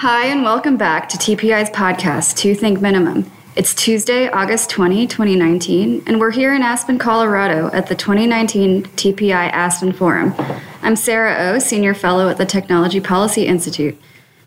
Hi, and welcome back to TPI's podcast, Two Think Minimum. It's Tuesday, August 20, 2019, and we're here in Aspen, Colorado at the 2019 TPI Aspen Forum. I'm Sarah O, Senior Fellow at the Technology Policy Institute.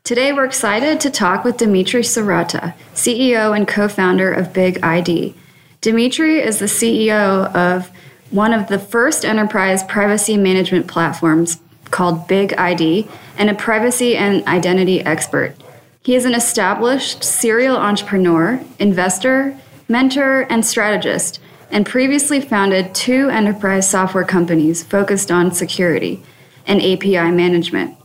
Today, we're excited to talk with Dimitri Sirota, CEO and co founder of Big ID. Dimitri is the CEO of one of the first enterprise privacy management platforms called Big ID and a privacy and identity expert. He is an established serial entrepreneur, investor, mentor, and strategist, and previously founded two enterprise software companies focused on security and API management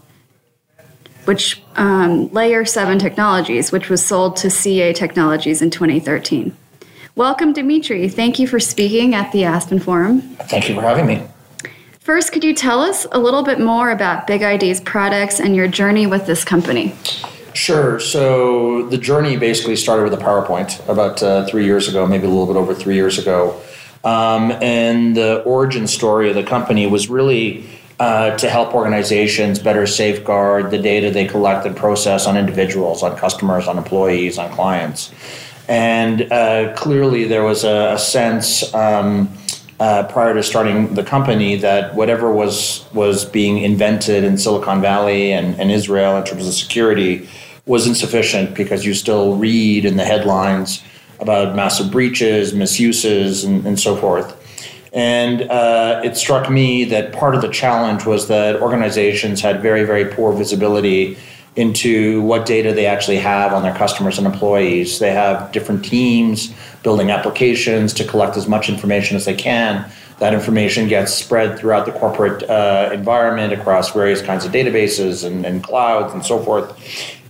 which um, Layer 7 Technologies, which was sold to CA Technologies in 2013. Welcome, Dimitri. Thank you for speaking at the Aspen Forum. Thank you for having me. First, could you tell us a little bit more about Big ID's products and your journey with this company? Sure. So the journey basically started with a PowerPoint about uh, three years ago, maybe a little bit over three years ago. Um, and the origin story of the company was really uh, to help organizations better safeguard the data they collect and process on individuals, on customers, on employees, on clients. And uh, clearly, there was a, sense um, uh, prior to starting the company that whatever was was being invented in Silicon Valley and, and Israel in terms of security was insufficient because you still read in the headlines about massive breaches, misuses, and, and so forth. And uh, it struck me that part of the challenge was that organizations had very, very poor visibility into what data they actually have on their customers and employees. They have different teams building applications to collect as much information as they can. That information gets spread throughout the corporate uh, environment across various kinds of databases and, and clouds and so forth.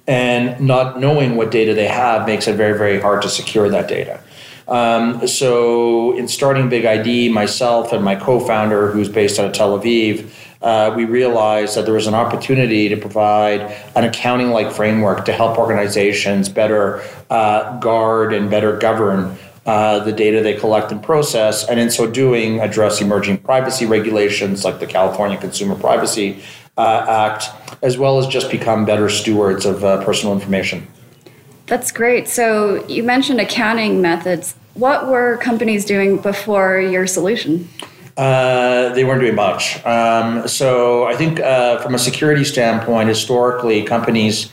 And not knowing what data they have makes it very, very hard to secure that data. Um, so, in starting Big ID, myself and my co founder, who's based out of Tel Aviv, uh, we realized that there was an opportunity to provide an accounting like framework to help organizations better uh, guard and better govern. Uh, the data they collect and process, and in so doing, address emerging privacy regulations like the California Consumer Privacy uh, Act, as well as just become better stewards of uh, personal information. That's great. So you mentioned accounting methods. What were companies doing before your solution? Uh, they weren't doing much. Um, so I think uh, from a security standpoint, historically, companies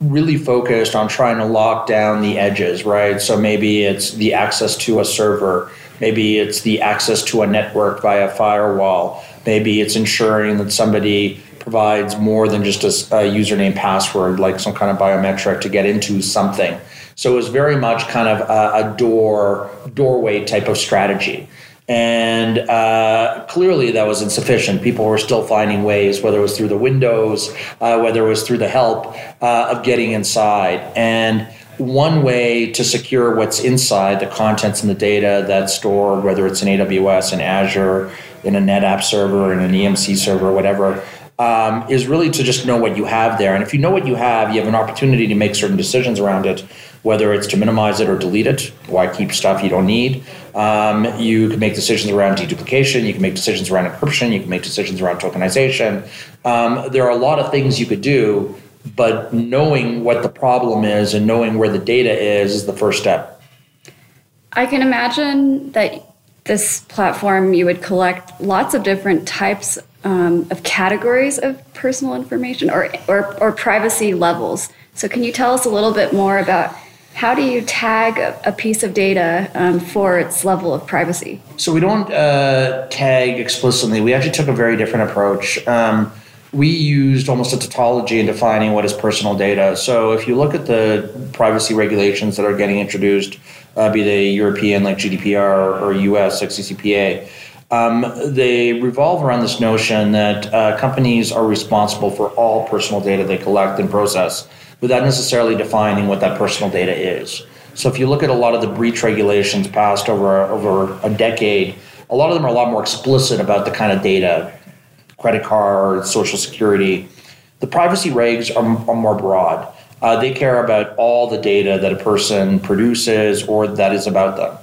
really focused on trying to lock down the edges, right? So maybe it's the access to a server, maybe it's the access to a network via firewall, maybe it's ensuring that somebody provides more than just a, a, username password, like some kind of biometric to get into something. So it was very much kind of a, a door doorway type of strategy. And uh, clearly, that was insufficient. People were still finding ways, whether it was through the windows, uh, whether it was through the help uh, of getting inside. And one way to secure what's inside the contents and the data that's stored, whether it's in AWS, in Azure, in a NetApp server, in an EMC server, whatever, um, is really to just know what you have there. And if you know what you have, you have an opportunity to make certain decisions around it, whether it's to minimize it or delete it. Why keep stuff you don't need? Um, you can make decisions around deduplication. You can make decisions around encryption. You can make decisions around tokenization. Um, there are a lot of things you could do, but knowing what the problem is and knowing where the data is is the first step. I can imagine that this platform you would collect lots of different types um, of categories of personal information or, or, or privacy levels. So, can you tell us a little bit more about how do you tag a, piece of data um, for its level of privacy? So, we don't uh, tag explicitly. We actually took a very different approach. Um, we used almost a tautology in defining what is personal data. So, if you look at the privacy regulations that are getting introduced, uh, be they European like GDPR or US like CCPA, um, they revolve around this notion that uh, companies are responsible for all personal data they collect and process without necessarily defining what that personal data is. So if you look at a lot of the breach regulations passed over, over a decade, a lot of them are a lot more explicit about the kind of data, credit card, social security. The privacy regs are, are more broad. Uh, they care about all the data that a person produces or that is about them.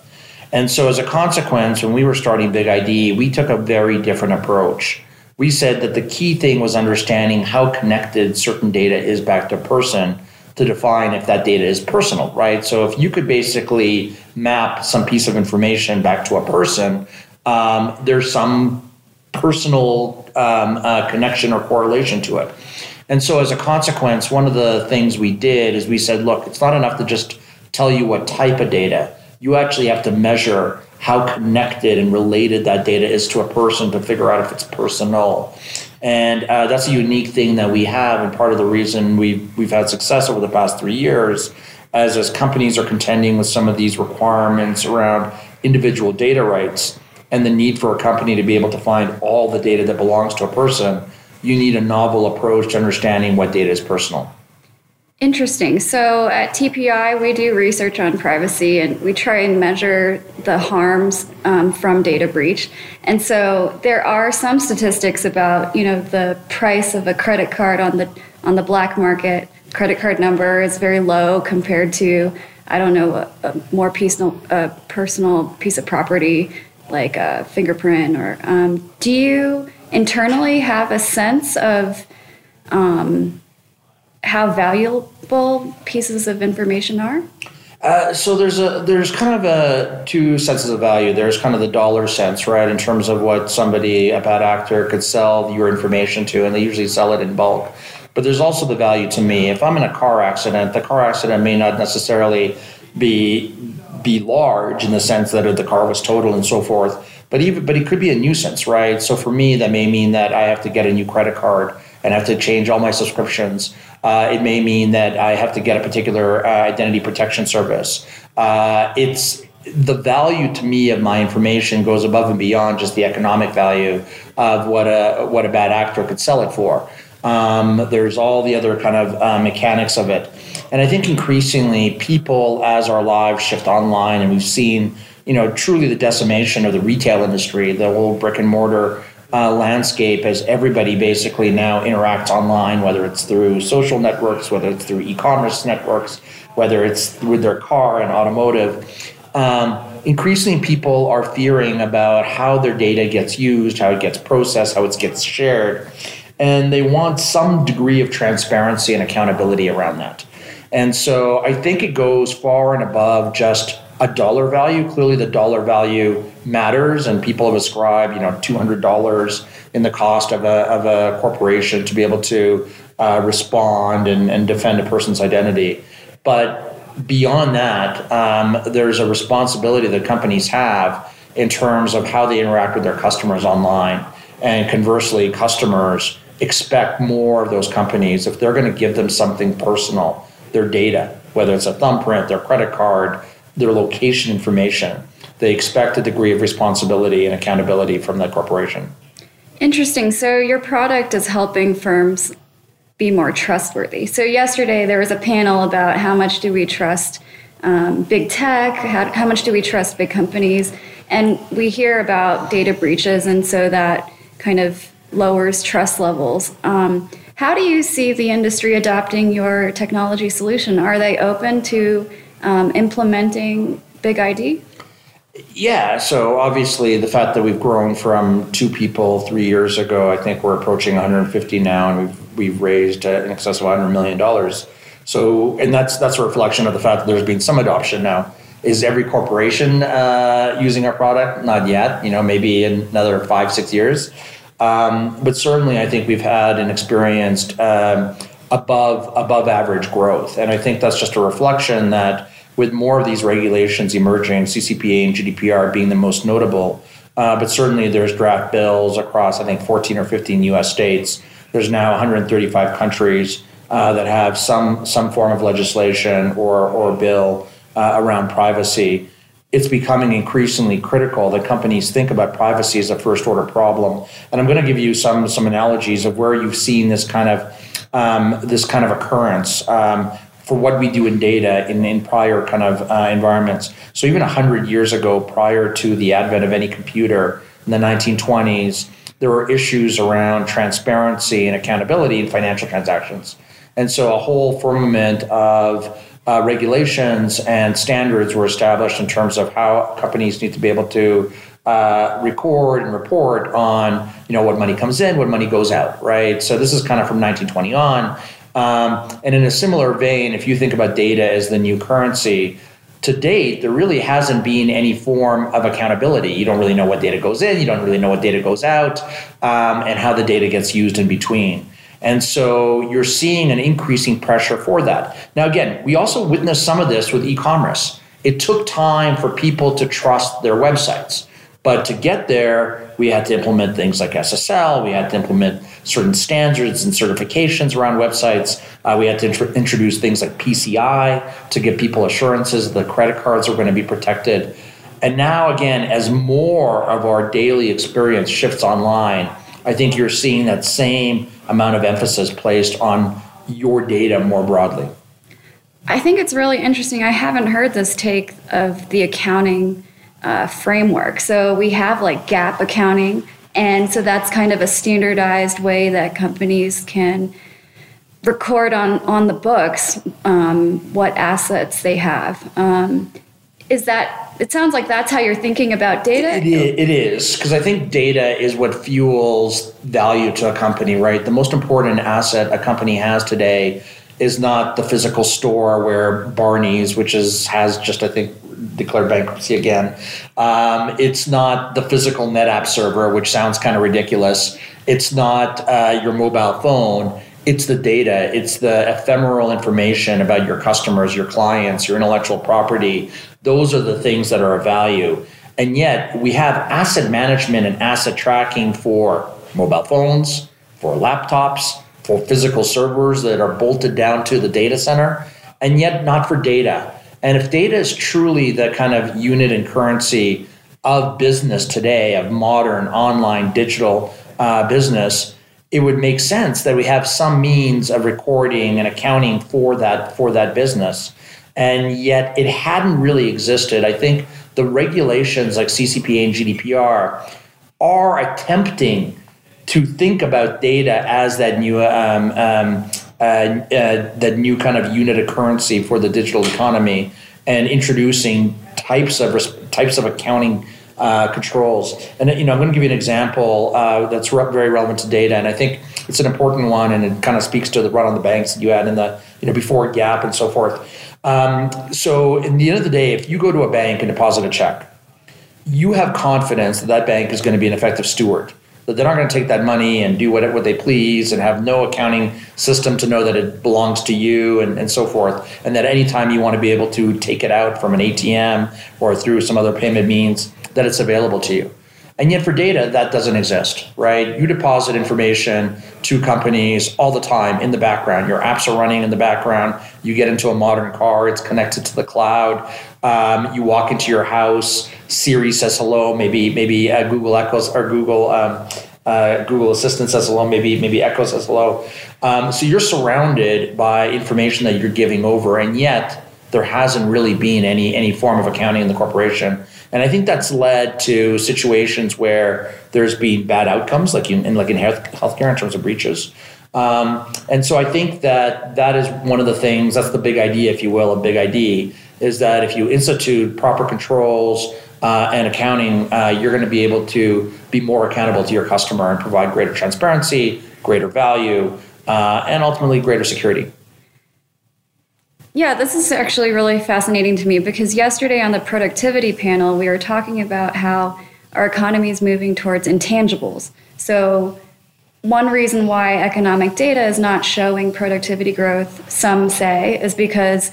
And so, as a consequence, when we were starting Big ID, we took a very different approach. We said that the key thing was understanding how connected certain data is back to person to define if that data is personal, right? So if you could basically map some piece of information back to a person, um, there's some personal um, uh, connection or correlation to it. And so, as a consequence, one of the things we did is we said, look, it's not enough to just tell you what type of data. You actually have to measure how connected and related that data is to a person to figure out if it's personal. And uh, that's a unique thing that we have, and part of the reason we've we've had success over the past three years, as as companies are contending with some of these requirements around individual data rights and the need for a company to be able to find all the data that belongs to a person, you need a novel approach to understanding what data is personal. Interesting. So at TPI, we do research on privacy and we try and measure the harms um, from data breach. And so there are some statistics about, you know, the price of a credit card on the on the black market. Credit card number is very low compared to, I don't know, a, a more personal, a personal piece of property like a fingerprint. Or um, do you internally have a sense of um, how valuable pieces of information are? Uh, so there's a there's kind of a two senses of value. There's kind of the dollar sense, right, in terms of what somebody a bad actor could sell your information to, and they usually sell it in bulk. But there's also the value to me. If I'm in a car accident, the car accident may not necessarily be be large in the sense that the car was total and so forth. But even but it could be a nuisance, right? So for me, that may mean that I have to get a new credit card and have to change all my subscriptions. Uh, it may mean that I have to get a particular uh, identity protection service. Uh, it's the value to me of my information goes above and beyond just the economic value of what a what a bad actor could sell it for. Um, there's all the other kind of uh, mechanics of it, and I think increasingly people, as our lives shift online, and we've seen, you know, truly the decimation of the retail industry, the whole brick and mortar uh, landscape as everybody basically now interacts online, whether it's through social networks, whether it's through e-commerce networks, whether it's with their car and automotive. Um, increasingly, people are fearing about how their data gets used, how it gets processed, how it gets shared, and they want some degree of transparency and accountability around that. And so I think it goes far and above just a dollar value. Clearly, the dollar value matters, and people have ascribed, you know, two hundred dollars in the cost of a of a corporation to be able to uh, respond and, and defend a person's identity. But beyond that, um, there's a responsibility that companies have in terms of how they interact with their customers online, and conversely, customers expect more of those companies if they're going to give them something personal, their data, whether it's a thumbprint, their credit card their location information. They expect a degree of responsibility and accountability from the corporation. Interesting. So your product is helping firms be more trustworthy. So yesterday there was a panel about how much do we trust um, big tech, how, how much do we trust big companies, and we hear about data breaches, and so that kind of lowers trust levels. Um, how do you see the industry adopting your technology solution? Are they open to um, implementing Big ID? Yeah, so obviously the fact that we've grown from two people three years ago, I think we're approaching 150 now, and we've we've raised uh, in excess of 100 million dollars. So, and that's that's a reflection of the fact that there's been some adoption now. Is every corporation uh, using our product? Not yet. You know, maybe in another five six years. Um, but certainly, I think we've had and experienced um, above above average growth, and I think that's just a reflection that with more of these regulations emerging, CCPA and GDPR being the most notable. Uh, but certainly there's draft bills across, I think, 14 or 15 US states. There's now 135 countries uh, that have some, some form of legislation or, or bill uh, around privacy. It's becoming increasingly critical that companies think about privacy as a first order problem. And I'm going to give you some, some analogies of where you've seen this kind of, um, this kind of occurrence. Um, for what we do in data in, in prior kind of uh, environments. So even 100 years ago, prior to the advent of any computer in the 1920s, there were issues around transparency and accountability in financial transactions. And so a whole firmament of uh, regulations and standards were established in terms of how companies need to be able to uh, record and report on you know what money comes in, what money goes out, right? So this is kind of from 1920 on. Um, and in a similar vein, if you think about data as the new currency, to date, there really hasn't been any form of accountability. You don't really know what data goes in, you don't really know what data goes out, um, and how the data gets used in between. And so you're seeing an increasing pressure for that. Now, again, we also witnessed some of this with e commerce. It took time for people to trust their websites. But to get there, we had to implement things like SSL. We had to implement certain standards and certifications around websites. Uh, we had to int- introduce things like PCI to give people assurances that credit cards are going to be protected. And now, again, as more of our daily experience shifts online, I think you're seeing that same amount of emphasis placed on your data more broadly. I think it's really interesting. I haven't heard this take of the accounting uh, framework. So we have like GAAP accounting, and so that's kind of a standardized way that companies can record on on the books um, what assets they have. Um, is that it sounds like that's how you're thinking about data it is, because i think data is what fuels value to a company right the most important asset a company has today is not the physical store where Barneys which is has just i think declared bankruptcy again. Um, it's not the physical NetApp server, which sounds kind of ridiculous. It's not uh, your mobile phone. It's the data. It's the ephemeral information about your customers, your clients, your intellectual property. Those are the things that are of value. And yet, we have asset management and asset tracking for mobile phones, for laptops, for physical servers that are bolted down to the data center, and yet not for data. And if data is truly the kind of unit and currency of business today, of modern online digital uh, business, it would make sense that we have some means of recording and accounting for that for that business. And yet it hadn't really existed. I think the regulations like CCPA and GDPR are attempting to think about data as that new um, um, uh, uh, that new kind of unit of currency for the digital economy and introducing types of types of accounting uh, controls. And you know, I'm going to give you an example uh, that's re- very relevant to data, and I think it's an important one, and it kind of speaks to the run on the banks that you had in the you know before GAAP and so forth. Um, so, in the end of the day, if you go to a bank and deposit a check, you have confidence that that bank is going to be an effective steward that they're not going to take that money and do what, what they please and have no accounting system to know that it belongs to you and, and so forth. And that anytime you want to be able to take it out from an ATM or through some other payment means, that it's available to you. And yet for data, that doesn't exist, right? You deposit information to companies all the time in the background. Your apps are running in the background. You get into a modern car, it's connected to the cloud. Um, you walk into your house, Siri says hello, maybe maybe uh, Google echoes or Google um, uh, Google Assistant says hello, maybe maybe Echo says hello. Um, so you're surrounded by information that you're giving over, and yet there hasn't really been any any form of accounting in the corporation. And I think that's led to situations where there's been bad outcomes, like in, like in health, healthcare in terms of breaches. Um, and so I think that that is one of the things. That's the big idea, if you will, a big ID is that if you institute proper controls uh, and accounting, uh, you're going to be able to be more accountable to your customer and provide greater transparency, greater value, uh, and ultimately greater security. Yeah, this is actually really fascinating to me because yesterday on the productivity panel, we were talking about how our economy is moving towards intangibles. So, one reason why economic data is not showing productivity growth, some say, is because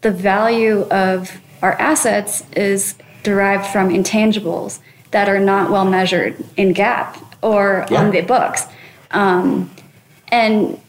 the value of our assets is derived from intangibles that are not well measured in GAAP or yeah. on the books. Um, and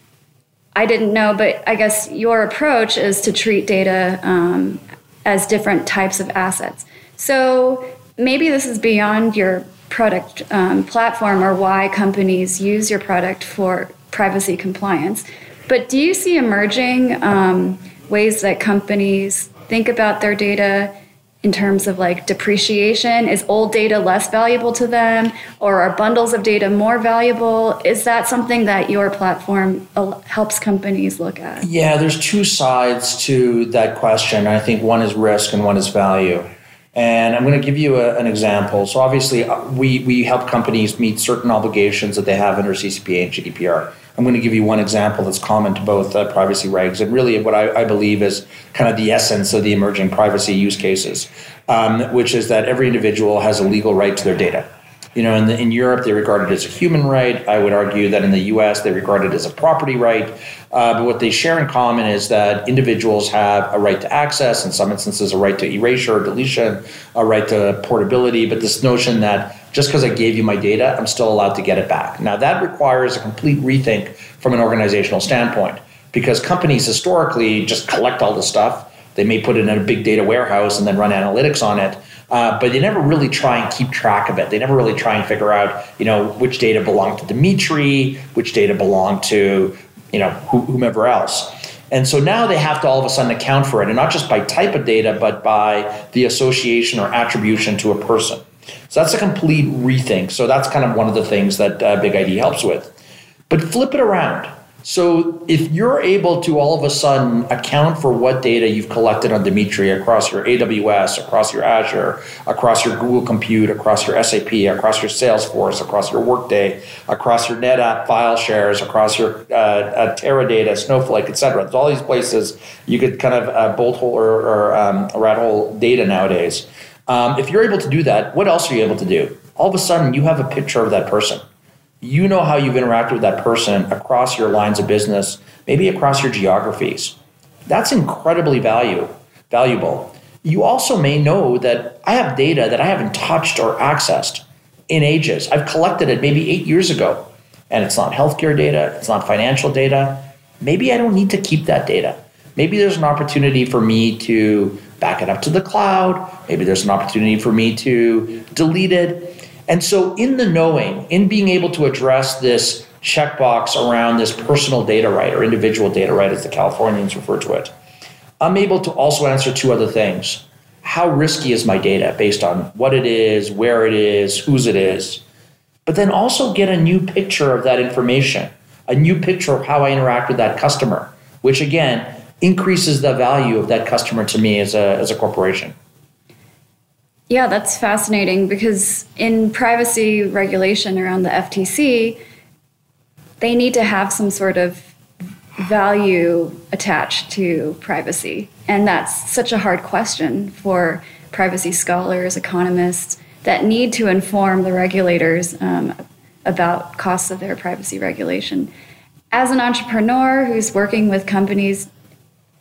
I didn't know, but I guess your approach is to treat data um, as different types of assets. So maybe this is beyond your product um, platform or why companies use your product for privacy compliance. But do you see emerging um, ways that companies think about their data in terms of like depreciation? Is old data less valuable to them, or are bundles of data more valuable? Is that something that your platform helps companies look at? Yeah, there's two sides to that question. I think one is risk and one is value. And I'm going to give you a, an example. So obviously, uh, we we help companies meet certain obligations that they have under CCPA and GDPR. I'm going to give you one example that's common to both uh, privacy regs and really what I, I, believe is kind of the essence of the emerging privacy use cases, um, which is that every individual has a legal right to their data. You know, in, the, in Europe, they regard it as a human right. I would argue that in the US, they regard it as a property right. Uh, but what they share in common is that individuals have a right to access, in some instances, a right to erasure or deletion, a right to portability. But this notion that just because I gave you my data, I'm still allowed to get it back. Now, that requires a complete rethink from an organizational standpoint because companies historically just collect all the stuff. They may put it in a big data warehouse and then run analytics on it. Uh, but they never really try and keep track of it. They never really try and figure out, you know, which data belonged to Dimitri, which data belonged to, you know, whomever else. And so now they have to all of a sudden account for it, and not just by type of data, but by the association or attribution to a person. So that's a complete rethink. So that's kind of one of the things that uh, Big ID helps with. But flip it around. So if you're able to all of a sudden account for what data you've collected on Dimitri across your AWS, across your Azure, across your Google Compute, across your SAP, across your Salesforce, across your Workday, across your NetApp file shares, across your uh, uh, Teradata, Snowflake, et cetera. There's all these places you could kind of uh, bolt hole or, or um, rat hole data nowadays. Um, if you're able to do that, what else are you able to do? All of a sudden, you have a picture of that person you know how you've interacted with that person across your lines of business, maybe across your geographies. That's incredibly value, valuable. You also may know that I have data that I haven't touched or accessed in ages. I've collected it maybe eight years ago, and it's not healthcare data, it's not financial data. Maybe I don't need to keep that data. Maybe there's an opportunity for me to back it up to the cloud. Maybe there's an opportunity for me to delete it and so, in the knowing, in being able to address this checkbox around this personal data right or individual data right, as the Californians refer to it, I'm able to also answer two other things. How risky is my data based on what it is, where it is, whose it is? But then also get a new picture of that information, a new picture of how I interact with that customer, which again increases the value of that customer to me as a, as a corporation. Yeah, that's fascinating because in privacy regulation around the FTC, they need to have some sort of value attached to privacy. And that's such a hard question for privacy scholars, economists that need to inform the regulators um, about costs of their privacy regulation. As an entrepreneur who's working with companies,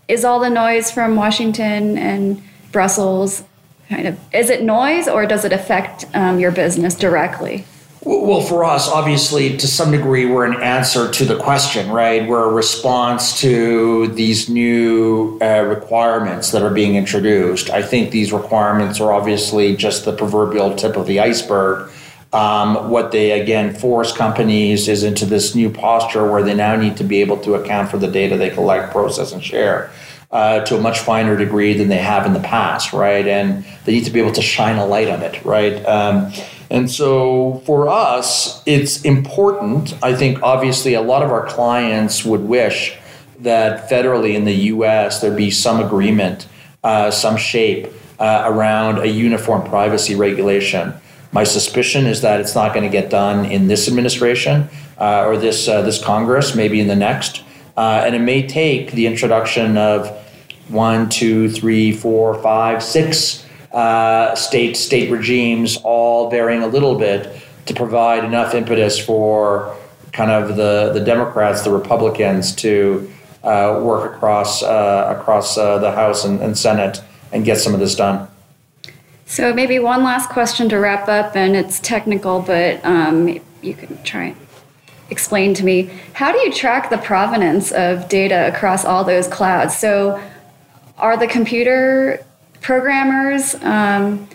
is all the noise from Washington and Brussels kind of is it noise or does it affect um, your business directly? Well, for us, obviously, to some degree, we're an answer to the question, right? We're a response to these new uh, requirements that are being introduced. I think these requirements are obviously just the proverbial tip of the iceberg. Um, what they again force companies is into this new posture where they now need to be able to account for the data they collect, process, and share uh, to a much finer degree than they have in the past, right? And they need to be able to shine a light on it, right? Um, and so for us, it's important. I think obviously a lot of our clients would wish that federally in the US there be some agreement, uh, some shape uh, around a uniform privacy regulation. My suspicion is that it's not going to get done in this administration uh, or this uh, this Congress, maybe in the next. Uh, and it may take the introduction of one, two, three, four, five, six uh, state state regimes, all varying a little bit, to provide enough impetus for kind of the the Democrats, the Republicans, to uh, work across uh, across uh, the House and, and Senate and get some of this done. So maybe one last question to wrap up, and it's technical, but um, you can try explain to me how do you track the provenance of data across all those clouds? So, are the computer programmers, um,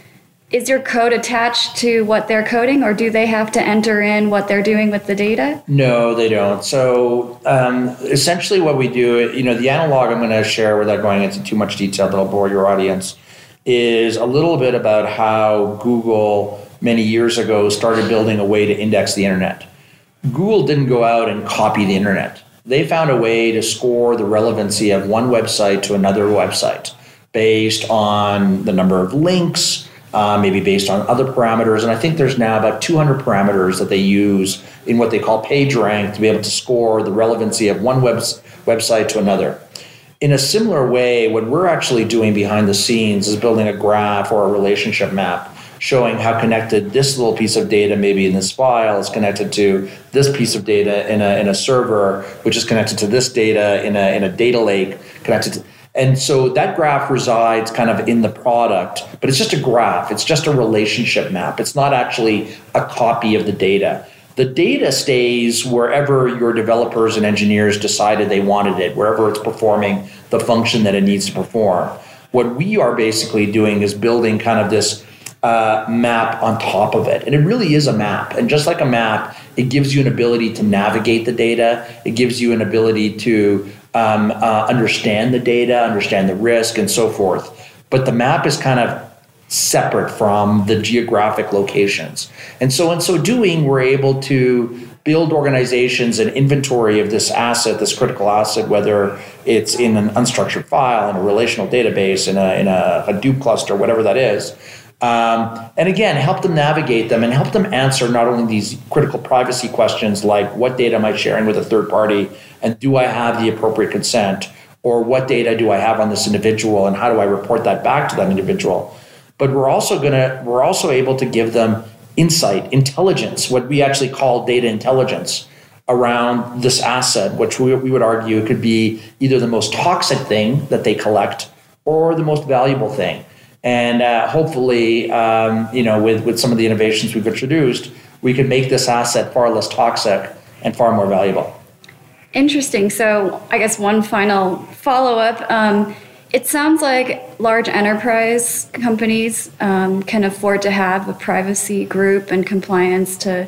is your code attached to what they're coding, or do they have to enter in what they're doing with the data? No, they don't. So, um, essentially, what we do, you know, the analog I'm going to share without going into too much detail that'll bore your audience is a little bit about how Google many years ago started building a way to index the internet. Google didn't go out and copy the internet. They found a way to score the relevancy of one website to another website based on the number of links, uh, maybe based on other parameters. And I think there's now about 200 parameters that they use in what they call PageRank to be able to score the relevancy of one web, website to another. In a similar way, what we're actually doing behind the scenes is building a graph or a relationship map showing how connected this little piece of data, maybe in this file, is connected to this piece of data in a, in a server, which is connected to this data in a, in a data lake, connected to. And so that graph resides kind of in the product, but it's just a graph. It's just a relationship map. It's not actually a copy of the data. The data stays wherever your developers and engineers decided they wanted it, wherever it's performing the function that it needs to perform. What we are basically doing is building kind of this uh, map on top of it. And it really is a map. And just like a map, it gives you an ability to navigate the data, it gives you an ability to um, uh, understand the data, understand the risk, and so forth. But the map is kind of separate from the geographic locations. And so, in so doing, we're able to build organizations an inventory of this asset, this critical asset, whether it's in an unstructured file, in a relational database, in a, in a Hadoop cluster, whatever that is, um, and again, help them navigate them and help them answer not only these critical privacy questions like what data am I sharing with a third party and do I have the appropriate consent or what data do I have on this individual and how do I report that back to that individual. But we're also gonna we're also able to give them insight, intelligence, what we actually call data intelligence around this asset, which we, we would argue could be either the most toxic thing that they collect or the most valuable thing. And uh, hopefully, um, you know, with, with some of the innovations we've introduced, we could make this asset far less toxic and far more valuable. Interesting. So, I guess one final follow up. Um, it sounds like large enterprise companies um, can afford to have a privacy group and compliance to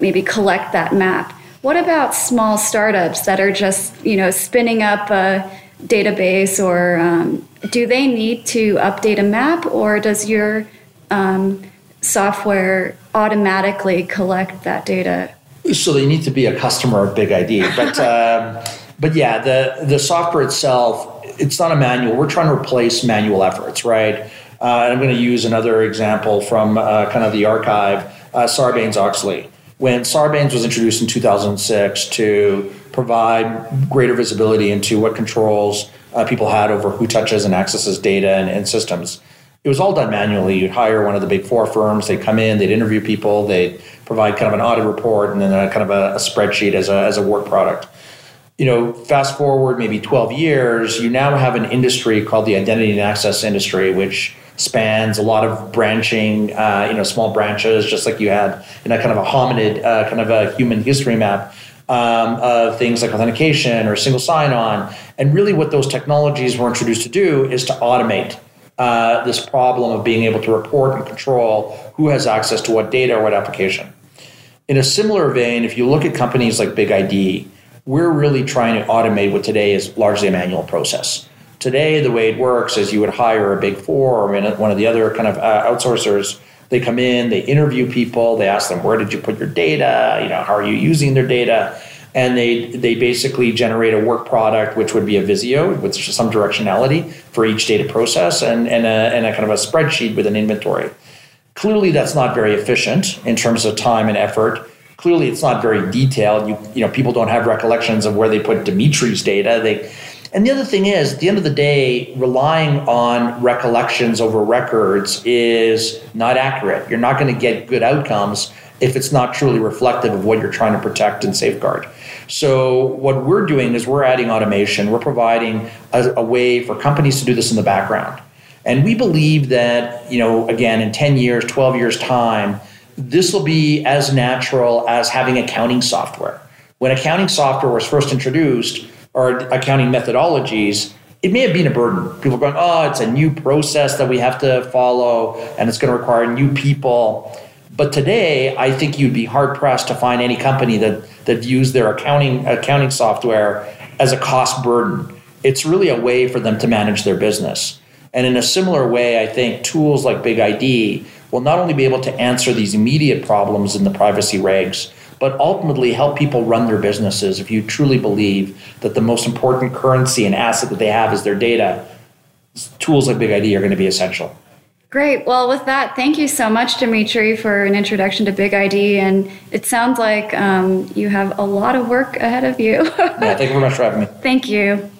maybe collect that map. What about small startups that are just, you know, spinning up a database or um, do they need to update a map or does your um, software automatically collect that data? So they need to be a customer of BigID, but um, but yeah, the the software itself, it's not a manual. We're trying to replace manual efforts, right? Uh, and I'm going to use another example from uh, kind of the archive, uh, Sarbanes Oxley. When Sarbanes was introduced in 2006 to provide greater visibility into what controls uh, people had over who touches and accesses data and, and, systems. It was all done manually. You'd hire one of the big four firms. They'd come in, they'd interview people, they'd provide kind of an audit report, and then a, kind of a, a spreadsheet as a, as a work product. You know, fast forward maybe 12 years, you now have an industry called the identity and access industry, which spans a lot of branching, uh, you know, small branches, just like you had in a kind of a hominid, uh, kind of a human history map um, of things like authentication or single sign-on. And really, what those technologies were introduced to do is to automate uh, this problem of being able to report and control who has access to what data or what application. In a similar vein, if you look at companies like Big ID, we're really trying to automate what today is largely a manual process. Today, the way it works is you would hire a big four or one of the other kind of uh, outsourcers they come in, they interview people, they ask them, where did you put your data? You know, how are you using their data? And they, they basically generate a work product, which would be a Visio with some directionality for each data process and, and, a, and a kind of a spreadsheet with an inventory. Clearly, that's not very efficient in terms of time and effort. Clearly, it's not very detailed. You, you know, people don't have recollections of where they put Dimitri's data. They, and the other thing is, at the end of the day, relying on recollections over records is not accurate. You're not going to get good outcomes if it's not truly reflective of what you're trying to protect and safeguard. So, what we're doing is we're adding automation, we're providing a, a way for companies to do this in the background. And we believe that, you know, again, in 10 years, 12 years' time, this will be as natural as having accounting software. When accounting software was first introduced, or accounting methodologies, it may have been a burden. People are going, oh, it's a new process that we have to follow and it's going to require new people. But today, I think you'd be hard pressed to find any company that, that views their accounting, accounting software as a cost burden. It's really a way for them to manage their business. And in a similar way, I think tools like Big ID will not only be able to answer these immediate problems in the privacy regs, but ultimately help people run their businesses if you truly believe that the most important currency and asset that they have is their data tools like Big ID are going to be essential. Great. Well, with that, thank you so much, Dimitri, for an introduction to Big ID. And it sounds like um, you have a lot of work ahead of you. yeah, thank you very much for having me. Thank you.